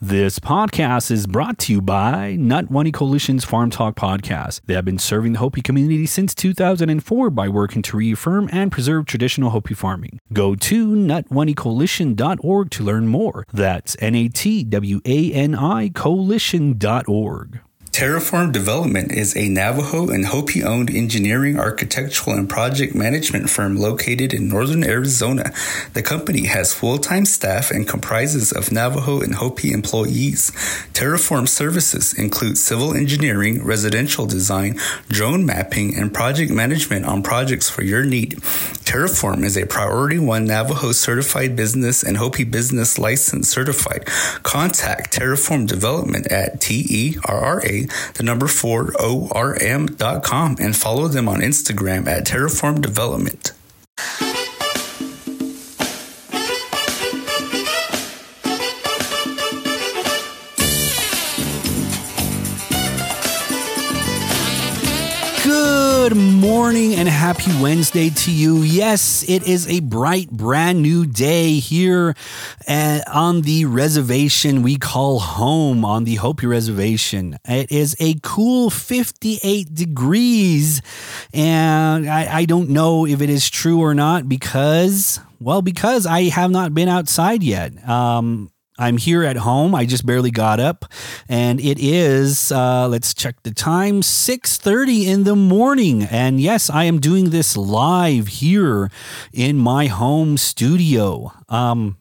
This podcast is brought to you by Natwani Coalition's Farm Talk podcast. They have been serving the Hopi community since 2004 by working to reaffirm and preserve traditional Hopi farming. Go to natwanicoalition.org to learn more. That's N A T W A N I coalition.org. Terraform Development is a Navajo and Hopi owned engineering, architectural, and project management firm located in northern Arizona. The company has full time staff and comprises of Navajo and Hopi employees. Terraform services include civil engineering, residential design, drone mapping, and project management on projects for your need. Terraform is a Priority 1 Navajo certified business and Hopi business license certified. Contact Terraform Development at T E R R A the number 4 ORM.com, and follow them on Instagram at Terraform Development. Good morning and happy Wednesday to you. Yes, it is a bright, brand new day here uh, on the reservation we call home on the Hopi Reservation. It is a cool 58 degrees, and I, I don't know if it is true or not because, well, because I have not been outside yet. Um, I'm here at home. I just barely got up, and it is uh, let's check the time 6:30 in the morning. And yes, I am doing this live here in my home studio. Um,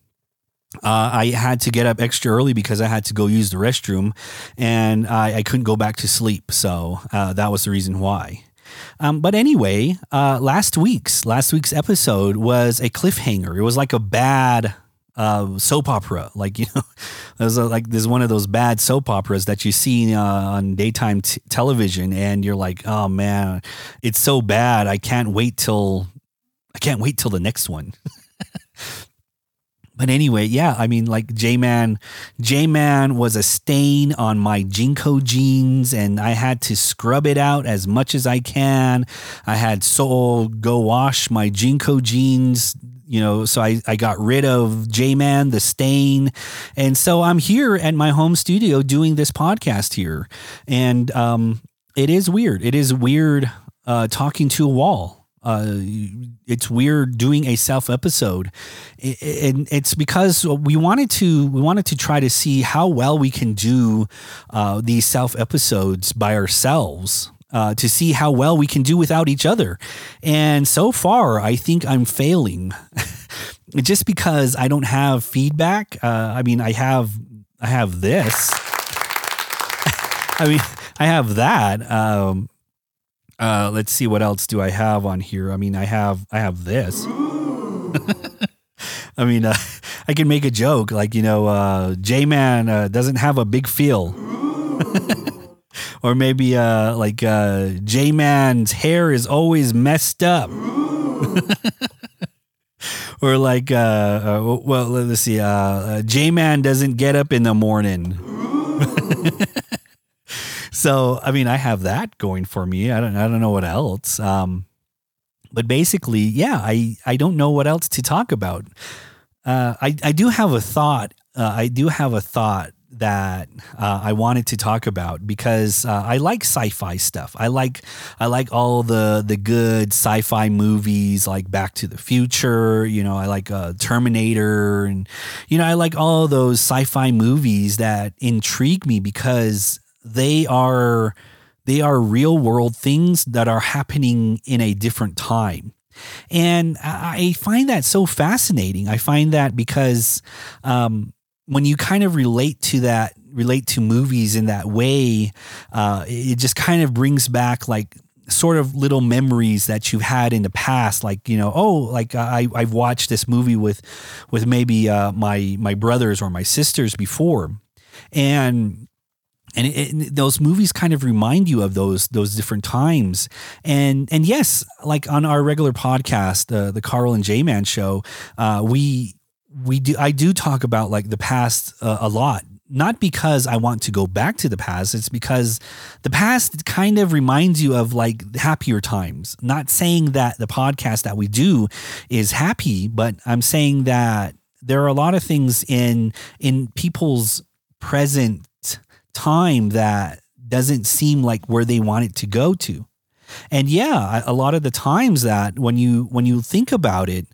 uh, I had to get up extra early because I had to go use the restroom, and I, I couldn't go back to sleep. So uh, that was the reason why. Um, but anyway, uh, last week's last week's episode was a cliffhanger. It was like a bad uh, soap opera. Like you know, there's a, like there's one of those bad soap operas that you see uh, on daytime t- television, and you're like, oh man, it's so bad. I can't wait till I can't wait till the next one. But anyway, yeah, I mean, like J Man, J Man was a stain on my JNCO jeans, and I had to scrub it out as much as I can. I had Soul go wash my JNCO jeans, you know, so I, I got rid of J Man, the stain. And so I'm here at my home studio doing this podcast here. And um, it is weird. It is weird uh, talking to a wall uh, it's weird doing a self episode, and it's because we wanted to we wanted to try to see how well we can do uh, these self episodes by ourselves. Uh, to see how well we can do without each other. And so far, I think I'm failing just because I don't have feedback. Uh, I mean, I have, I have this. I mean, I have that. Um, uh, let's see what else do I have on here. I mean, I have I have this. I mean, uh, I can make a joke like you know, uh, J Man uh, doesn't have a big feel, or maybe uh, like uh, J Man's hair is always messed up. or like uh, uh, well let's see uh, uh j-man doesn't get up in the morning so I mean, I have that going for me. I don't I don't know what else. Um, but basically, yeah, I I don't know what else to talk about. I I do have a thought. I do have a thought that uh, I wanted to talk about because uh, I like sci-fi stuff. I like I like all the the good sci-fi movies like Back to the Future. You know, I like uh, Terminator, and you know, I like all those sci-fi movies that intrigue me because they are they are real world things that are happening in a different time. And I find that so fascinating. I find that because um, when you kind of relate to that, relate to movies in that way, uh, it just kind of brings back like sort of little memories that you've had in the past. Like you know oh like i i've watched this movie with with maybe uh, my my brothers or my sisters before. And and it, it, those movies kind of remind you of those those different times. And and yes like on our regular podcast the the carl and j man show uh, we we do i do talk about like the past uh, a lot not because i want to go back to the past it's because the past kind of reminds you of like happier times not saying that the podcast that we do is happy but i'm saying that there are a lot of things in in people's present time that doesn't seem like where they want it to go to. And yeah, a lot of the times that when you when you think about it,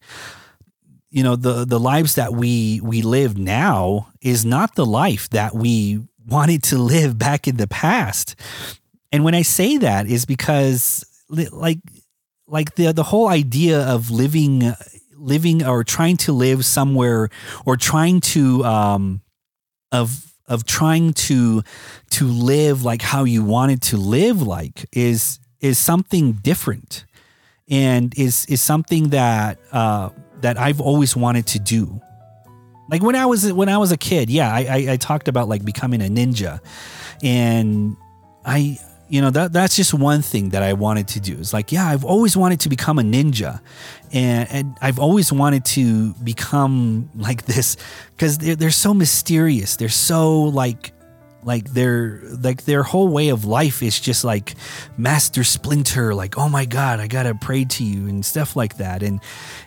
you know, the the lives that we we live now is not the life that we wanted to live back in the past. And when I say that is because like like the the whole idea of living living or trying to live somewhere or trying to um of of trying to to live like how you wanted to live like is is something different and is is something that uh that I've always wanted to do like when I was when I was a kid, yeah, I, I, I talked about like becoming a ninja, and I you know that that's just one thing that I wanted to do. It's like yeah, I've always wanted to become a ninja, and and I've always wanted to become like this because they're they're so mysterious. They're so like like their like their whole way of life is just like master splinter like oh my god i gotta pray to you and stuff like that and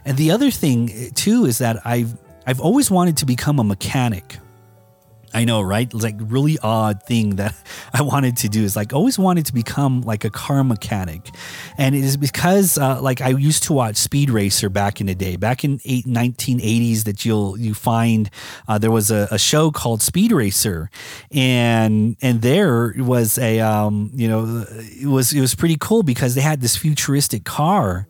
and the other thing eh, too is that i've I've always wanted to become a mechanic. I know, right? Like really odd thing that I wanted to do is like always wanted to become like a car mechanic, and it is because uh, like I used to watch Speed Racer back in the day, back in eight, 1980s. That you'll you find uh, there was a, a, show called Speed Racer, and and there was a um, you know it was it was pretty cool because they had this futuristic car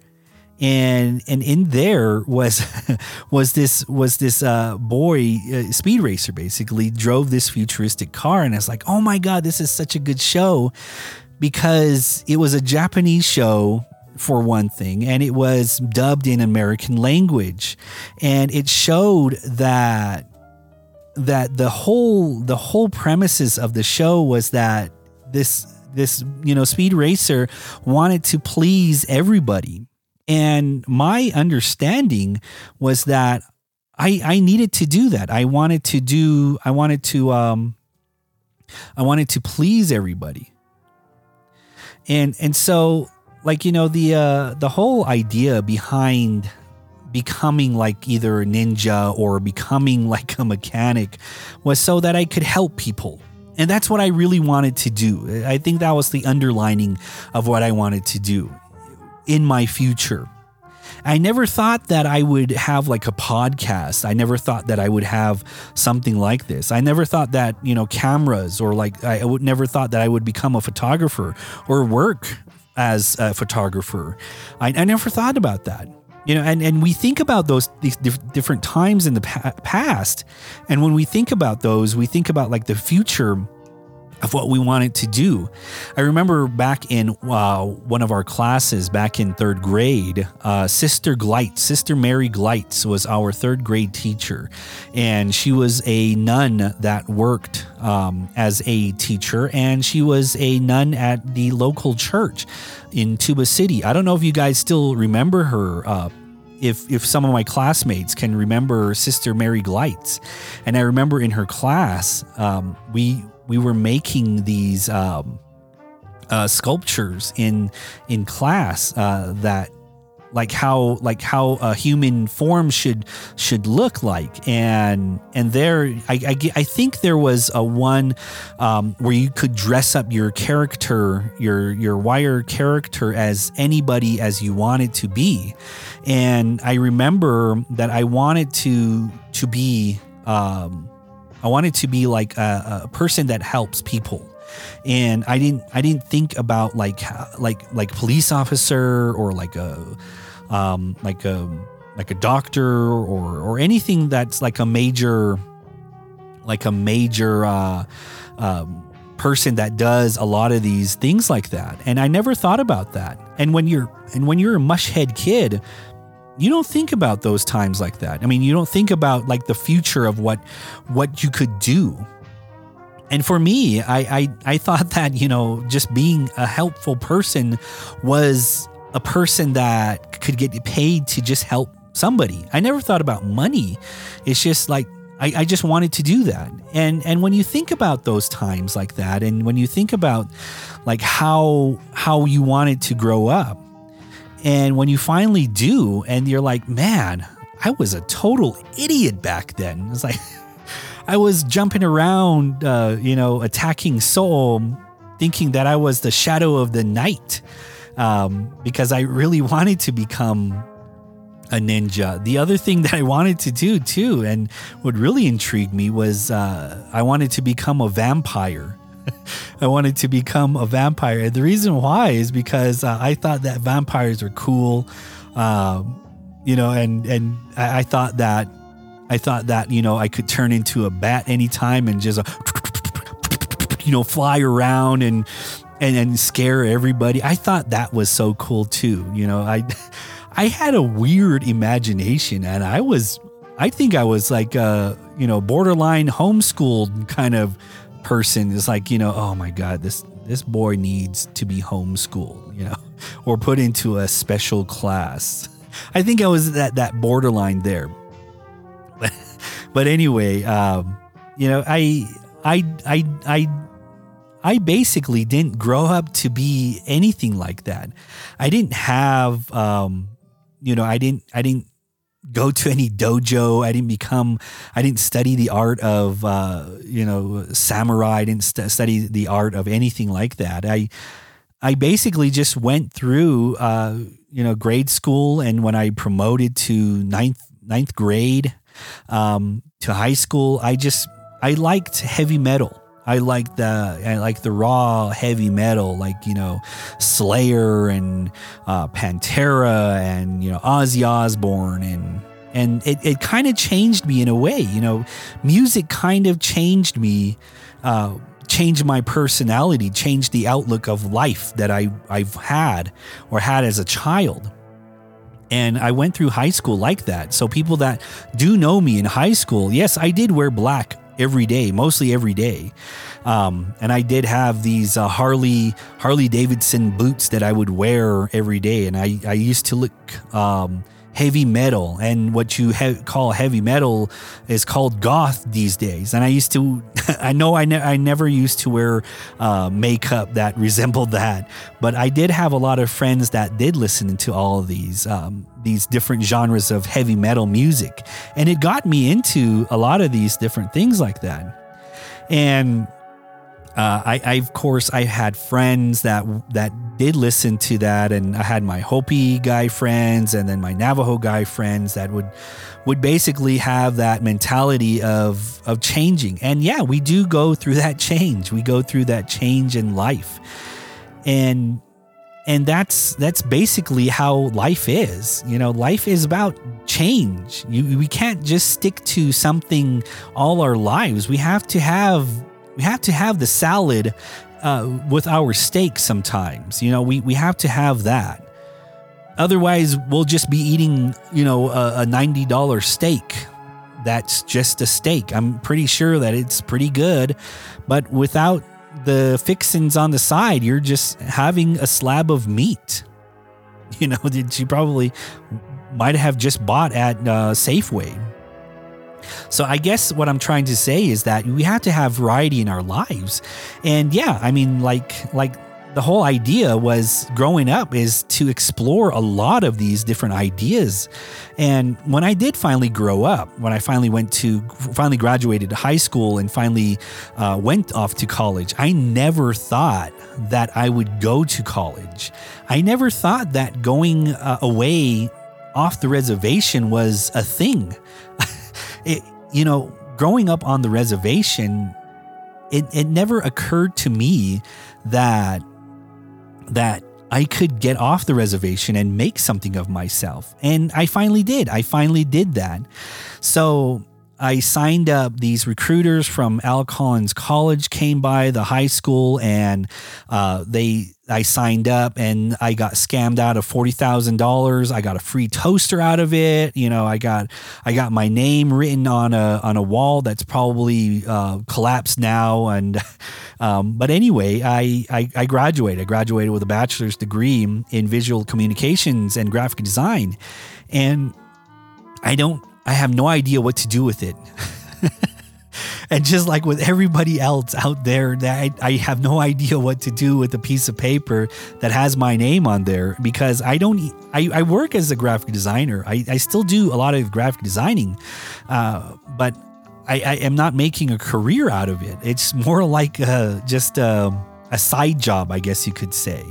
and and in there was was this was this uh, boy uh, speed racer basically drove this futuristic car. And I was like oh my god this is such a good show because it was a Japanese show for one thing and it was dubbed in American language. And it showed that that the whole the whole premises of the show was that this this you know speed racer wanted to please everybody and my understanding was that I, I needed to do that. I wanted to do, I wanted to, um, I wanted to please everybody. And, and so like, you know, the, uh, the whole idea behind becoming like either a ninja or becoming like a mechanic was so that I could help people. And that's what I really wanted to do. I think that was the underlining of what I wanted to do in my future. I never thought that I would have like a podcast. I never thought that I would have something like this. I never thought that, you know, cameras or like I would never thought that I would become a photographer or work as a photographer. I, I never thought about that. You know, and, and we think about those these different times in the past. And when we think about those, we think about like the future of what we wanted to do. I remember back in uh, one of our classes, back in third grade, uh, Sister Glight, Sister Mary Glights was our third grade teacher. And she was a nun that worked um, as a teacher, and she was a nun at the local church in Tuba City. I don't know if you guys still remember her. Uh, if if some of my classmates can remember Sister Mary Glights, and I remember in her class, um, we we were making these um, uh, sculptures in in class uh, that like how like how a human form should should look like. And and there I, I, I think there was a one um, where you could dress up your character your your wire character as anybody as you wanted to be. And I remember that I wanted to to be um, I wanted to be like a, a person that helps people. And I didn't I didn't think about like like like police officer or like a um like a like a doctor or or anything that's like a major like a major uh, um, person that does a lot of these things like that. And I never thought about that. And when you're and when you're a mushhead kid you don't think about those times like that. I mean, you don't think about like the future of what what you could do. And for me, I I, I thought that, you know, just being a helpful person was a person that could get paid to just help somebody. I never thought about money. It's just like I, I just wanted to do that. And and when you think about those times like that, and when you think about like how how you wanted to grow up, and when you finally do, and you're like, man, I was a total idiot back then. It's like, I was jumping around, uh, you know, attacking Soul, thinking that I was the shadow of the night, um, because I really wanted to become a ninja. The other thing that I wanted to do too, and what really intrigued me was uh, I wanted to become a vampire. I wanted to become a vampire. And The reason why is because uh, I thought that vampires are cool, um, you know, and and I, I, thought that I thought that you know I could turn into a bat anytime and just uh, you know fly around and and and scare everybody. I thought that was so cool too. You know, I I had a weird imagination, and I was I think I was like a you know borderline homeschooled kind of person is like, you know, oh my God, this this boy needs to be homeschooled, you know, or put into a special class. I think I was at that borderline there. But, but anyway, um, you know, I I I I I basically didn't grow up to be anything like that. I didn't have um, you know, I didn't I didn't go to any dojo. I didn't become, I didn't study the art of, uh, you know, samurai. I didn't st- study the art of anything like that. I, I basically just went through, uh, you know, grade school. And when I promoted to ninth, ninth grade, um, to high school, I just, I liked heavy metal. I like the I like the raw heavy metal, like you know, Slayer and uh, Pantera and you know Ozzy Osbourne and and it, it kind of changed me in a way. You know, music kind of changed me, uh, changed my personality, changed the outlook of life that I I've had or had as a child. And I went through high school like that. So people that do know me in high school, yes, I did wear black every day, mostly every day. Um, and I did have these uh, Harley Harley Davidson boots that I would wear every day, and I I used to look um, heavy metal and what you he- call heavy metal is called goth these days. And i used to i know I, ne- I never used to wear uh, makeup that resembled that but i did have a lot of friends that did listen to all of these um, these different genres of heavy metal music. And it got me into a lot of these different things like that. And uh, I, I, of course I had friends that that did listen to that, and I had my Hopi guy friends, and then my Navajo guy friends that would would basically have that mentality of of changing. And yeah, we do go through that change. We go through that change in life, and and that's that's basically how life is. You know, life is about change. You, we can't just stick to something all our lives. We have to have we have to have the salad uh, with our steak sometimes. You know, we, we have to have that. Otherwise, we'll just be eating, you know, a, a $90 steak. That's just a steak. I'm pretty sure that it's pretty good, but without the fixings on the side, you're just having a slab of meat. You know, that you probably might have just bought at uh, Safeway. So I guess what I'm trying to say is that we have to have variety in our lives. And yeah, I mean like like the whole idea was growing up is to explore a lot of these different ideas. And when I did finally grow up, when I finally went to, finally graduated high school and finally uh, went off to college, I never thought that I would go to college. I never thought that going uh, away off the reservation was a thing. It, you know, growing up on the reservation, it, it never occurred to me that that I could get off the reservation and make something of myself. And I finally did. I finally did that. So I signed up. These recruiters from Al Collins College came by the high school, and uh, they I signed up and I got scammed out of forty thousand dollars. I got a free toaster out of it. You know, I got I got my name written on a on a wall that's probably uh, collapsed now. And um, but anyway, I, I I graduated. I graduated with a bachelor's degree in visual communications and graphic design, and I don't I have no idea what to do with it. and just like with everybody else out there, I, I have no idea what to do with a piece of paper that has my name on there because I don't. I, I work as a graphic designer. I, I still do a lot of graphic designing, uh, but I, I am not making a career out of it. It's more like just a, a side job, I guess you could say.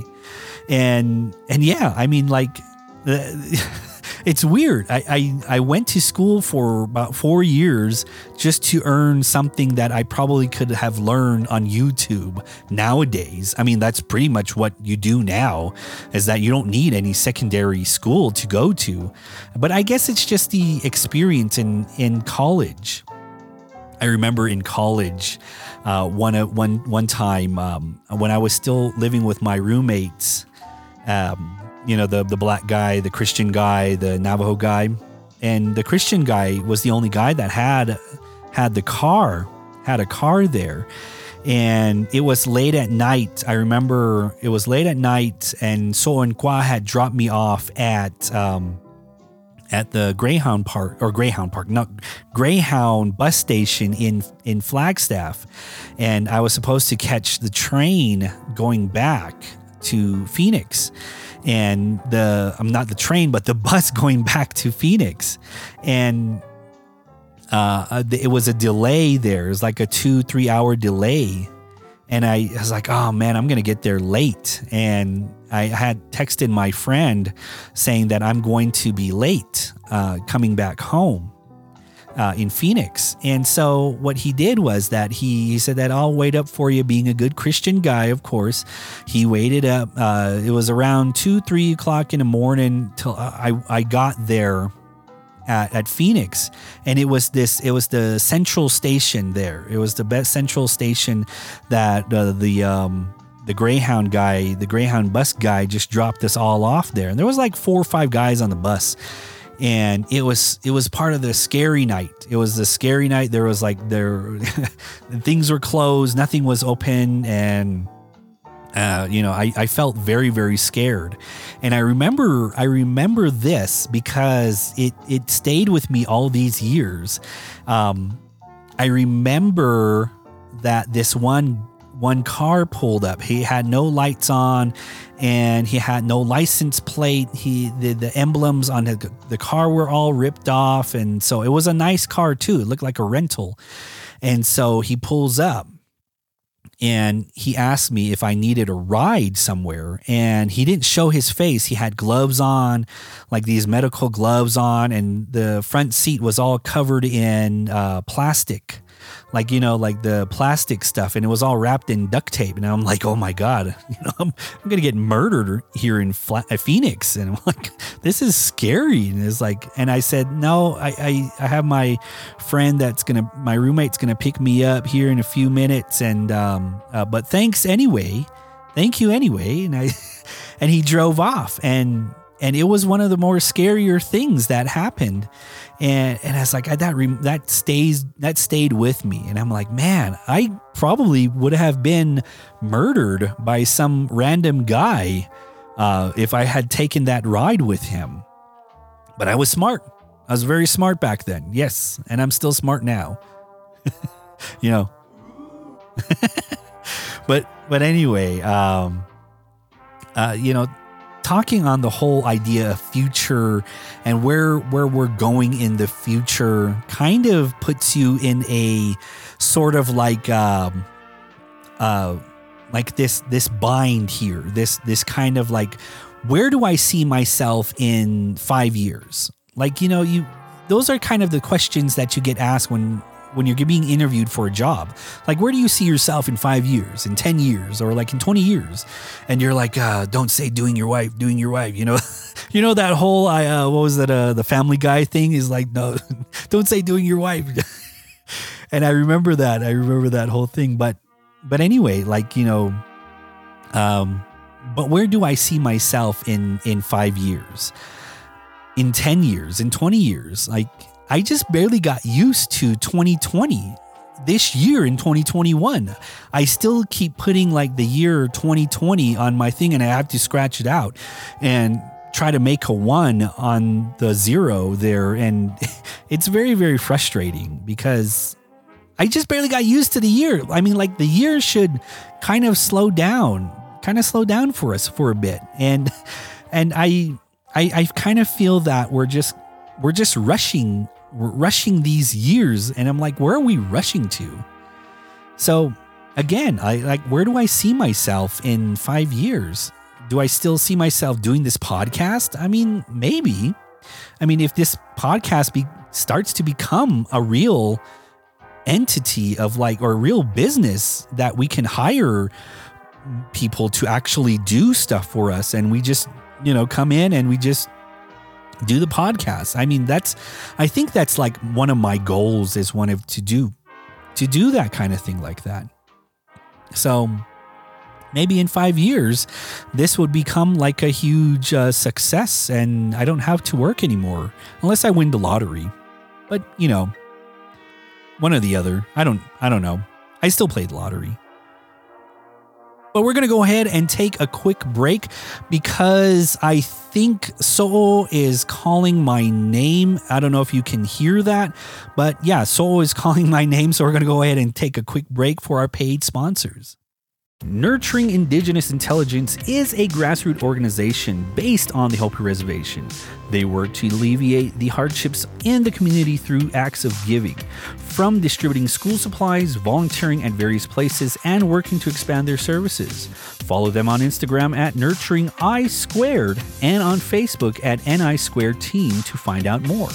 And and yeah, I mean, like. it's weird. I, I, I went to school for about four years just to earn something that I probably could have learned on YouTube nowadays. I mean, that's pretty much what you do now, is that you don't need any secondary school to go to. But I guess it's just the experience in, in college. I remember in college, uh, one, one, one time um, when I was still living with my roommates. Um, you know, the the black guy, the Christian guy, the Navajo guy, and the Christian guy was the only guy that had had the car, had a car there. And it was late at night. I remember it was late at night, and So Kwa had dropped me off at um, at the Greyhound Park or Greyhound Park, not Greyhound bus station in in Flagstaff, and I was supposed to catch the train going back to Phoenix and the I'm not the train, but the bus going back to Phoenix, and uh, uh it was a delay there. It was like a two three hour delay, and I, I was like, oh man, I'm gonna get there late, and I had texted my friend saying that I'm going to be late uh, coming back home uh, in Phoenix. And so what he did was that he, he said that I'll wait up for you, being a good Christian guy, of course. He waited up. Uh, it was around two, three o'clock in the morning till I, I got there. At, at Phoenix, and it was this. It was the central station there. It was the best central station that uh, the um, the Greyhound guy, the Greyhound bus guy, just dropped us all off there. And there was like four or five guys on the bus and it was it was part of the scary night. It was the scary night. There was like there things were closed, nothing was open, and uh, you know I, I felt very very scared. And I remember I remember this because it it stayed with me all these years. Um, I remember that this one one car pulled up. He had no lights on and he had no license plate. He the, the emblems on the, the car were all ripped off and so it was a nice car too. It looked like a rental. And so he pulls up and he asked me if I needed a ride somewhere. And he didn't show his face. He had gloves on, like these medical gloves on, and the front seat was all covered in uh, plastic like you know like the plastic stuff and it was all wrapped in duct tape. And i'm like oh my god you know i'm, I'm gonna get murdered here in Fla- uh, phoenix. And i'm like this is scary. And it's like and i said no I, I i have my friend that's gonna my roommate's gonna pick me up here in a few minutes. And um uh, but thanks anyway. Thank you anyway. And i and he drove off. And and it was one of the more scarier things that happened and and I was like that that stays that stayed with me. And I'm like man I probably would have been murdered by some random guy uh, if I had taken that ride with him. But I was smart. I was very smart back then. Yes. And I'm still smart now. You know. But but anyway um uh, you know talking on the whole idea of future and where where we're going in the future kind of puts you in a sort of like um uh like this this bind here this this kind of like where do i see myself in 5 years? Like you know you those are kind of the questions that you get asked when when you're being interviewed for a job. Like, where do you see yourself in five years, in 10 years, or like in 20 years? And you're like, uh, don't say doing your wife, doing your wife, you know? you know, that whole, uh, what was that, uh, the family guy thing is like, no, don't say doing your wife. and I remember that. I remember that whole thing. But, but anyway, like, you know, um, but where do I see myself in, in five years? In 10 years, in 20 years? Like, I just barely got used to 2020 this year in 2021. I still keep putting like the year 2020 on my thing and I have to scratch it out and try to make a one on the zero there. And it's very, very frustrating because I just barely got used to the year. I mean, like the year should kind of slow down, kind of slow down for us for a bit. And, and I, I, I kind of feel that we're just, we're just rushing we're rushing these years and I'm like, where are we rushing to? So again, I like where do I see myself in 5 years? Do I still see myself doing this podcast? I mean, maybe. I mean, if this podcast be, starts to become a real entity of like or a real business that we can hire people to actually do stuff for us and we just, you know, come in and we just do the podcast. I mean, that's I think that's like one of my goals is one of to do to do that kind of thing like that. So maybe in 5 years this would become like a huge uh, success and I don't have to work anymore unless I win the lottery. But, you know, one or the other. I don't I don't know. I still play the lottery. But we're going to go ahead and take a quick break because I think Soul is calling my name. I don't know if you can hear that, but yeah, Soul is calling my name. So we're going to go ahead and take a quick break for our paid sponsors. Nurturing Indigenous Intelligence is a grassroots organization based on the Hopi Reservation. They work to alleviate the hardships in the community through acts of giving, from distributing school supplies, volunteering at various places, and working to expand their services. Follow them on Instagram at Nurturing I Squared and on Facebook at NI Squared Team to find out more.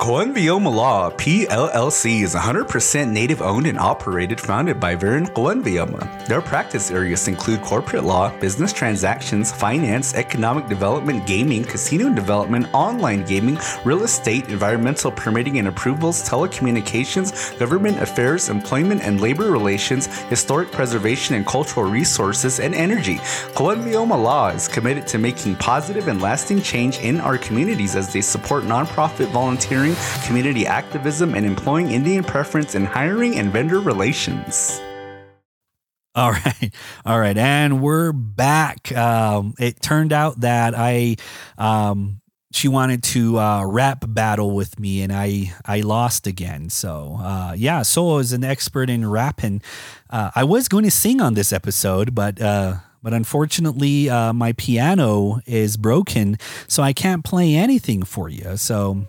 Coenvioma Law PLLC is 100% native owned and operated, founded by Vern Coenvioma. Their practice areas include corporate law, business transactions, finance, economic development, gaming, casino development, online gaming, real estate, environmental permitting and approvals, telecommunications, government affairs, employment and labor relations, historic preservation and cultural resources, and energy. Coenvioma Law is committed to making positive and lasting change in our communities as they support nonprofit volunteering community activism, and employing Indian preference in hiring and vendor relations. All right. All right. And we're back. Um, it turned out that I, um, she wanted to uh, rap battle with me and I, I lost again. So, uh, yeah, Solo is an expert in rapping. Uh, I was going to sing on this episode, but, uh, but unfortunately, uh, my piano is broken, so I can't play anything for you. So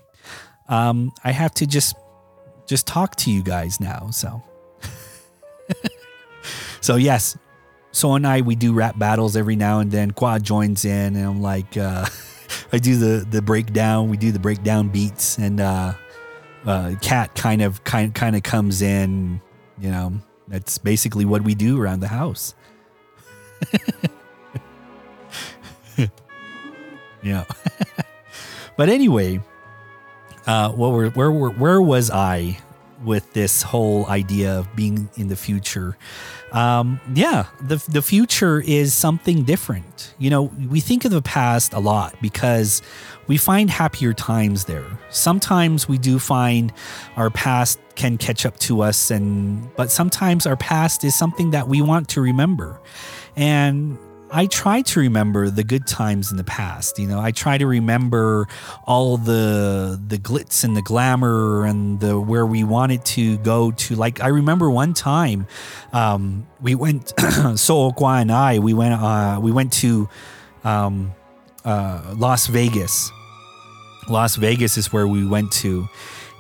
um, I have to just just talk to you guys now. So, so yes, so and I we do rap battles every now and then. Quad joins in, and I'm like, uh, I do the the breakdown. We do the breakdown beats, and uh, uh, Cat kind of kind kind of comes in. You know, that's basically what we do around the house. yeah. but anyway, uh, what were, where were, where was I with this whole idea of being in the future? Um, yeah, the the future is something different. You know, we think of the past a lot because we find happier times there. Sometimes we do find our past can catch up to us, and but sometimes our past is something that we want to remember, and I try to remember the good times in the past. You know, I try to remember all the the glitz and the glamour and the where we wanted to go to. Like I remember one time, um, we went. So Gua and I we went uh, we went to um, uh, Las Vegas. Las Vegas is where we went to,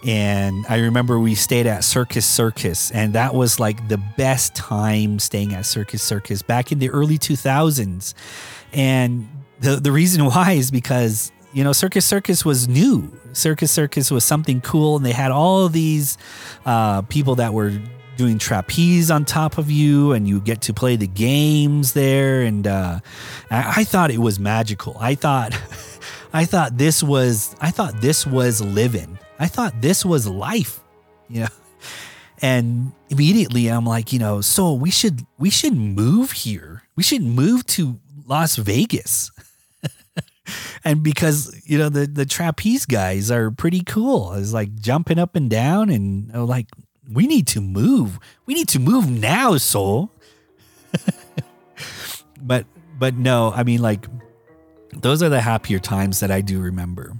and I remember we stayed at Circus Circus, and that was like the best time staying at Circus Circus back in the early 2000s. And the, the reason why is because, you know, Circus Circus was new. Circus Circus was something cool, and they had all these uh, people that were doing trapeze on top of you and you get to play the games there and uh, I, I thought it was magical i thought i thought this was i thought this was living I thought this was life, you know. And immediately I'm like, you know, so we should we should move here. We should move to Las Vegas. and because, you know, the the trapeze guys are pretty cool. It's like jumping up and down and I'm like we need to move. We need to move now, soul. but but no, I mean like those are the happier times that I do remember.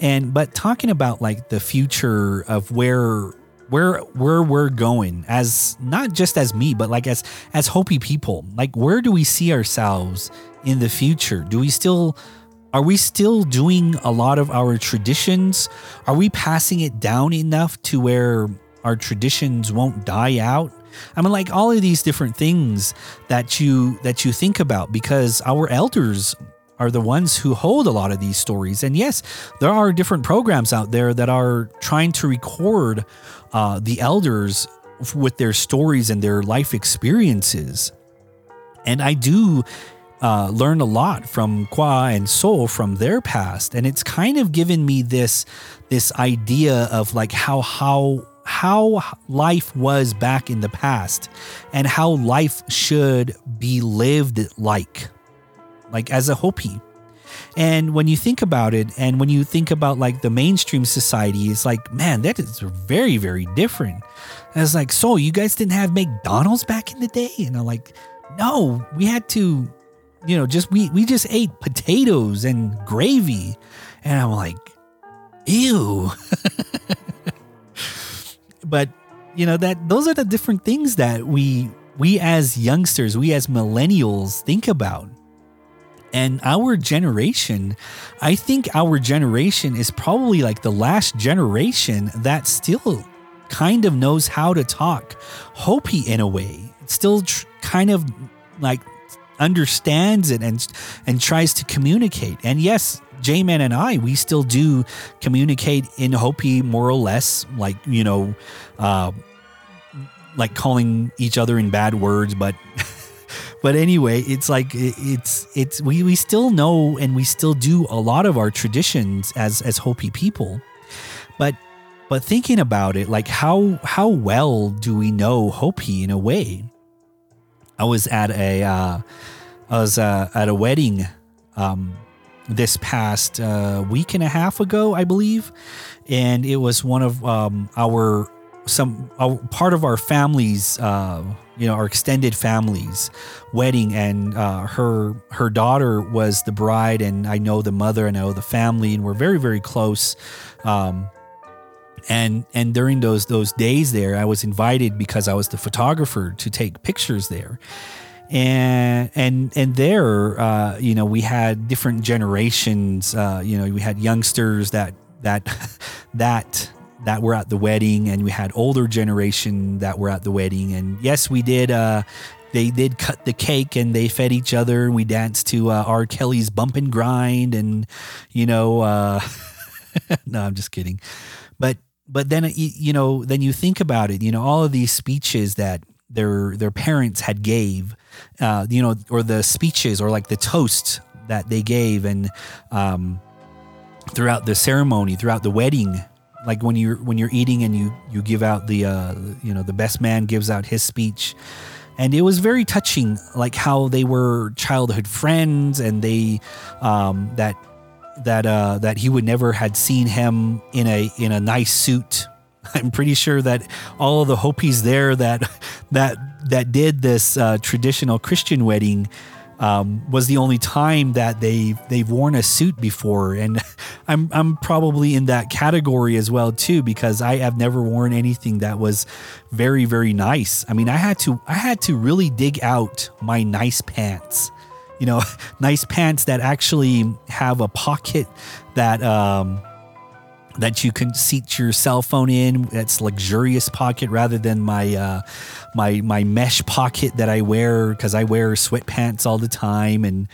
And but talking about like the future of where where where we're going as not just as me but like as as Hopi people like where do we see ourselves in the future do we still Are we still doing a lot of our traditions? Are we passing it down enough to where our traditions won't die out? I mean like all of these different things that you that you think about because our elders are the ones who hold a lot of these stories. And yes, there are different programs out there that are trying to record uh, the elders with their stories and their life experiences. And I do uh, learn a lot from Kwa and So from their past, and it's kind of given me this this idea of like how how how life was back in the past and how life should be lived like like as a Hopi. And when you think about it, and when you think about like the mainstream society, it's like, man, that is very, very different. And it's like, so you guys didn't have McDonald's back in the day? And I'm like, no, we had to, you know, just we we just ate potatoes and gravy. And I'm like, ew. but you know, that those are the different things that we we as youngsters, we as millennials think about. And our generation, I think our generation is probably like the last generation that still kind of knows how to talk Hopi in a way. Still tr- kind of like understands it and and tries to communicate. And yes, J-Man and I, we still do communicate in Hopi more or less, like, you know, uh, like calling each other in bad words, but but anyway, it's like it's it's we we still know and we still do a lot of our traditions as as Hopi people. But but thinking about it, like how how well do we know Hopi in a way? I was at a uh, I was uh, at a wedding um, this past uh, week and a half ago, I believe, and it was one of um, our some part of our family's uh, you know our extended family's wedding and uh, her her daughter was the bride and i know the mother and i know the family and we're very very close. Um, and and during those those days there i was invited because i was the photographer to take pictures there. And and and there uh, you know we had different generations uh, you know we had youngsters that that that that were at the wedding and we had older generation that were at the wedding. And yes we did uh, they did cut the cake and they fed each other. And we danced to uh, R. Kelly's bump and grind and you know uh, no I'm just kidding. But but then you know then you think about it you know all of these speeches that their their parents had gave uh, you know or the speeches or like the toast that they gave and um, throughout the ceremony throughout the wedding like when you're when you're eating and you you give out the uh, you know the best man gives out his speech. And it was very touching like how they were childhood friends and they um, that that uh, that he would never had seen him in a in a nice suit. I'm pretty sure that all of the Hopis there that that that did this uh, traditional Christian wedding um, was the only time that they they've worn a suit before, and I'm I'm probably in that category as well too because I have never worn anything that was very very nice. I mean, I had to I had to really dig out my nice pants, you know, nice pants that actually have a pocket that. Um, that you can seat your cell phone in. That's luxurious pocket rather than my uh, my my mesh pocket that I wear because I wear sweatpants all the time and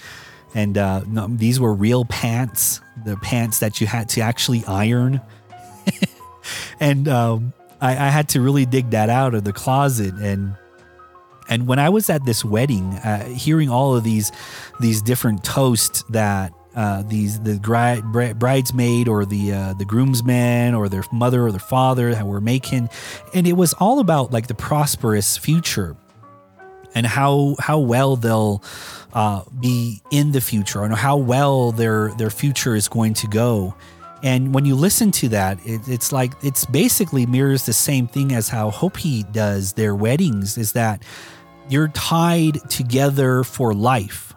and uh, no, these were real pants, the pants that you had to actually iron. and um, I, I, had to really dig that out of the closet and. And when I was at this wedding, uh, hearing all of these these different toasts that uh, these the bridesmaid or the uh, the groomsman or their mother or their father that were making, and it was all about like the prosperous future and how how well they'll uh, be in the future and how well their their future is going to go. And when you listen to that, it, it's like it's basically mirrors the same thing as how Hopi does their weddings. Is that you're tied together for life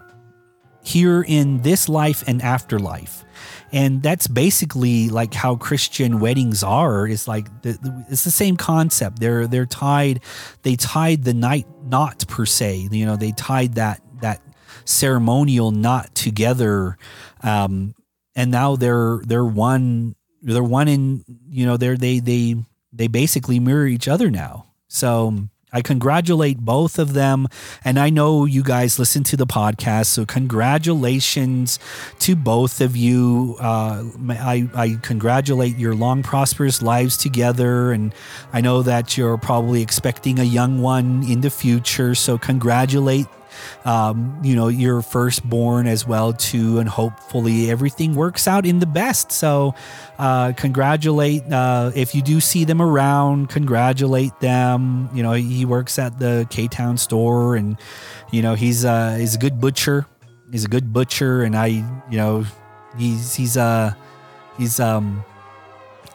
here in this life and afterlife. And that's basically like how Christian weddings are. Is like the, the, it's the same concept. They're they're tied. They tied the night knot per se. You know, they tied that that ceremonial knot together um, and now they're they're one they're one in you know they're they they they basically mirror each other now so I congratulate both of them. And I know you guys listen to the podcast. So, congratulations to both of you. Uh, I, I congratulate your long, prosperous lives together. And I know that you're probably expecting a young one in the future. So, congratulate um, you know, your firstborn as well too, and hopefully everything works out in the best. So, uh, congratulate uh, if you do see them around. Congratulate them. You know, he works at the K Town store, and you know he's uh, he's a good butcher. He's a good butcher, and I, you know, he's he's uh he's um.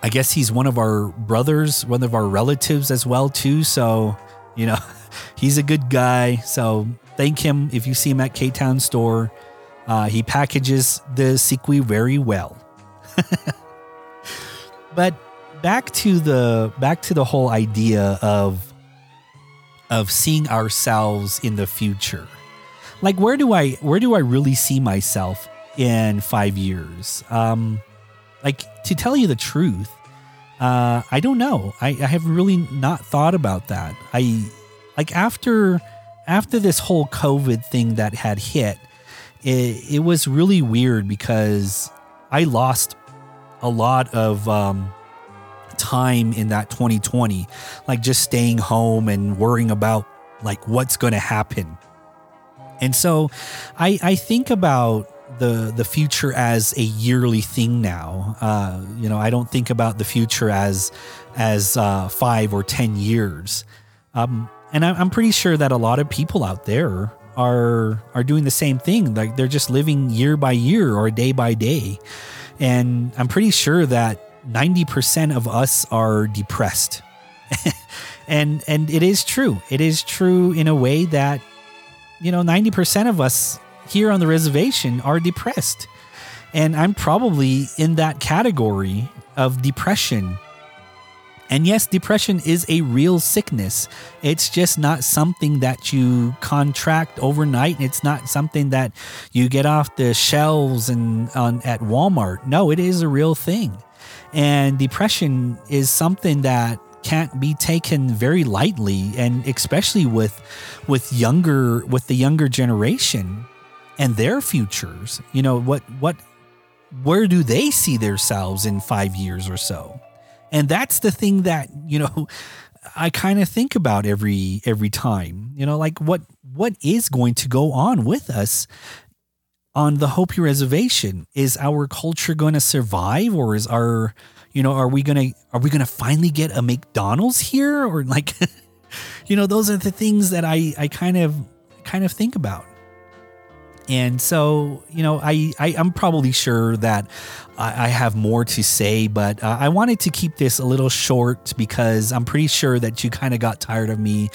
I guess he's one of our brothers, one of our relatives as well too. So, you know, he's a good guy. So thank him if you see him at K Town store. Uh, he packages the sequi very well. but back to the back to the whole idea of of seeing ourselves in the future. Like where do I where do I really see myself in five years? Um, like to tell you the truth, uh, I don't know. I, I have really not thought about that. I like after after this whole COVID thing that had hit, it, it was really weird because I lost a lot of um, time in that 2020, like just staying home and worrying about like what's going to happen. And so I, I think about the the future as a yearly thing now. Uh, you know, I don't think about the future as as uh, five or ten years. Um, and I'm pretty sure that a lot of people out there are are doing the same thing. Like they're just living year by year or day by day. And I'm pretty sure that 90% of us are depressed. and and it is true. It is true in a way that you know 90% of us here on the reservation are depressed. And I'm probably in that category of depression and yes, depression is a real sickness. It's just not something that you contract overnight. It's not something that you get off the shelves and on at Walmart. No, it is a real thing. And depression is something that can't be taken very lightly and especially with with younger with the younger generation and their futures. You know, what what where do they see themselves in 5 years or so? And that's the thing that, you know, I kind of think about every every time. You know, like what what is going to go on with us on the Hopi reservation? Is our culture going to survive or is our you know, are we going to are we going to finally get a McDonald's here or like you know, those are the things that I I kind of kind of think about. And so, you know, I, I am probably sure that I, I, have more to say, but uh, I wanted to keep this a little short because I'm pretty sure that you kind of got tired of me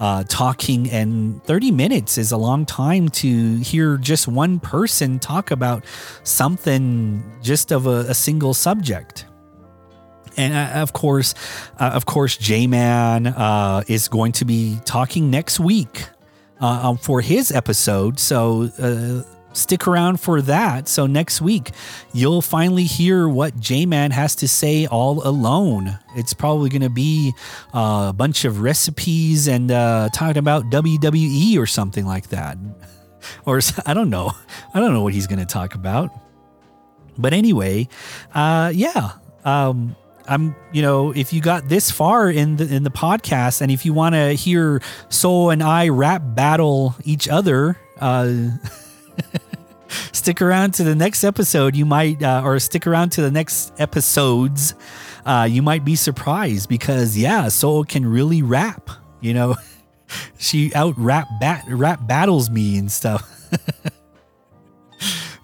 uh, talking, and 30 minutes is a long time to hear just one person talk about something just of a, a single subject. And uh, of course, uh, of course, J Man uh, is going to be talking next week uh, um, for his episode. So uh, stick around for that. So next week, you'll finally hear what J Man has to say all alone. It's probably going to be uh, a bunch of recipes and uh, talking about WWE or something like that. or I don't know. I don't know what he's going to talk about. But anyway, uh, yeah. Um, I'm, you know, if you got this far in the in the podcast, and if you want to hear Soul and I rap battle each other, uh, stick around to the next episode. You might, uh, or stick around to the next episodes. Uh, you might be surprised because yeah, Soul can really rap. You know, she out rap bat rap battles me and stuff.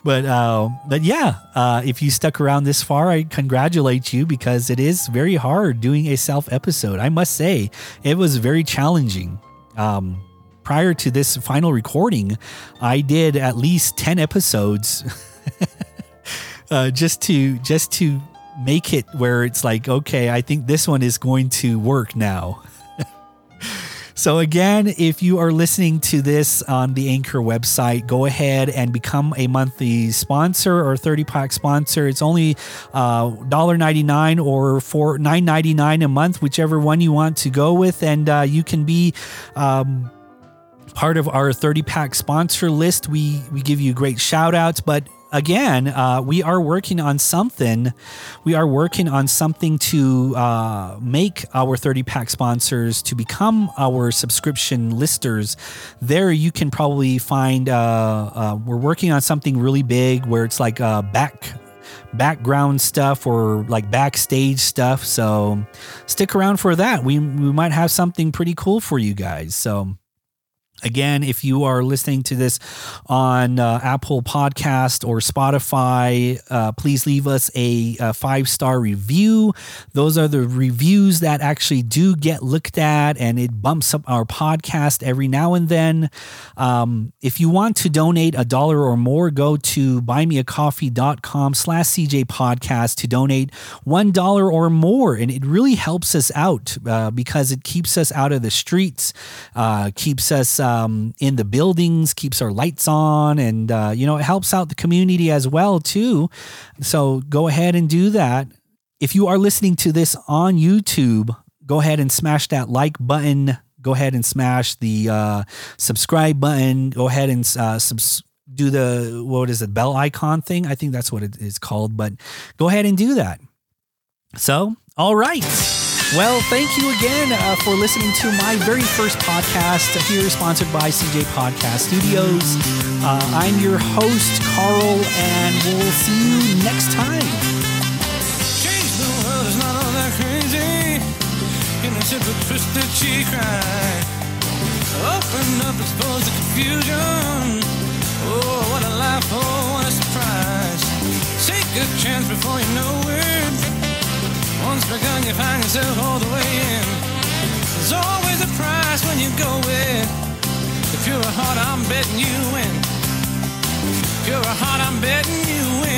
But uh, but yeah, uh, if you stuck around this far, I congratulate you because it is very hard doing a self episode. I must say, it was very challenging. Um, prior to this final recording, I did at least ten episodes, uh, just to just to make it where it's like, okay, I think this one is going to work now. So, again, if you are listening to this on the Anchor website, go ahead and become a monthly sponsor or 30 pack sponsor. It's only uh, $1.99 or for $9.99 a month, whichever one you want to go with. And uh, you can be. Um, part of our 30 pack sponsor list we we give you great shout outs but again, uh, we are working on something. We are working on something to uh, make our 30 pack sponsors to become our subscription listers. There, you can probably find, uh, uh we're working on something really big where it's like uh, back background stuff or like backstage stuff. So stick around for that. We, we might have something pretty cool for you guys. So Again, if you are listening to this on uh, Apple Podcast or Spotify, uh, please leave us a, a five star review. Those are the reviews that actually do get looked at, and it bumps up our podcast every now and then. Um, if you want to donate a dollar or more, go to buymeacoffee.com slash CJ podcast to donate one dollar or more, and it really helps us out uh, because it keeps us out of the streets, uh, keeps us um, in the buildings, keeps our lights on, and uh, you know it helps out the community as well too. So go ahead and do that. If you are listening to this on YouTube, go ahead and smash that like button. Go ahead and smash the uh, subscribe button. Go ahead and uh, subs- do the what is it bell icon thing? I think that's what it is called. But go ahead and do that. So, all right. Well, thank you again uh, for listening to my very first podcast here, sponsored by CJ Podcast Studios. Uh, I'm your host, Carl, and we'll see you next time. Change the world is not all that crazy. Open up, expose the confusion. Oh, what a oh, what a surprise. Take a chance before you know it. Once begun, you find yourself all the way in. There's always a price when you go in. If you're a heart, I'm betting you win. If you're a heart, I'm betting you win.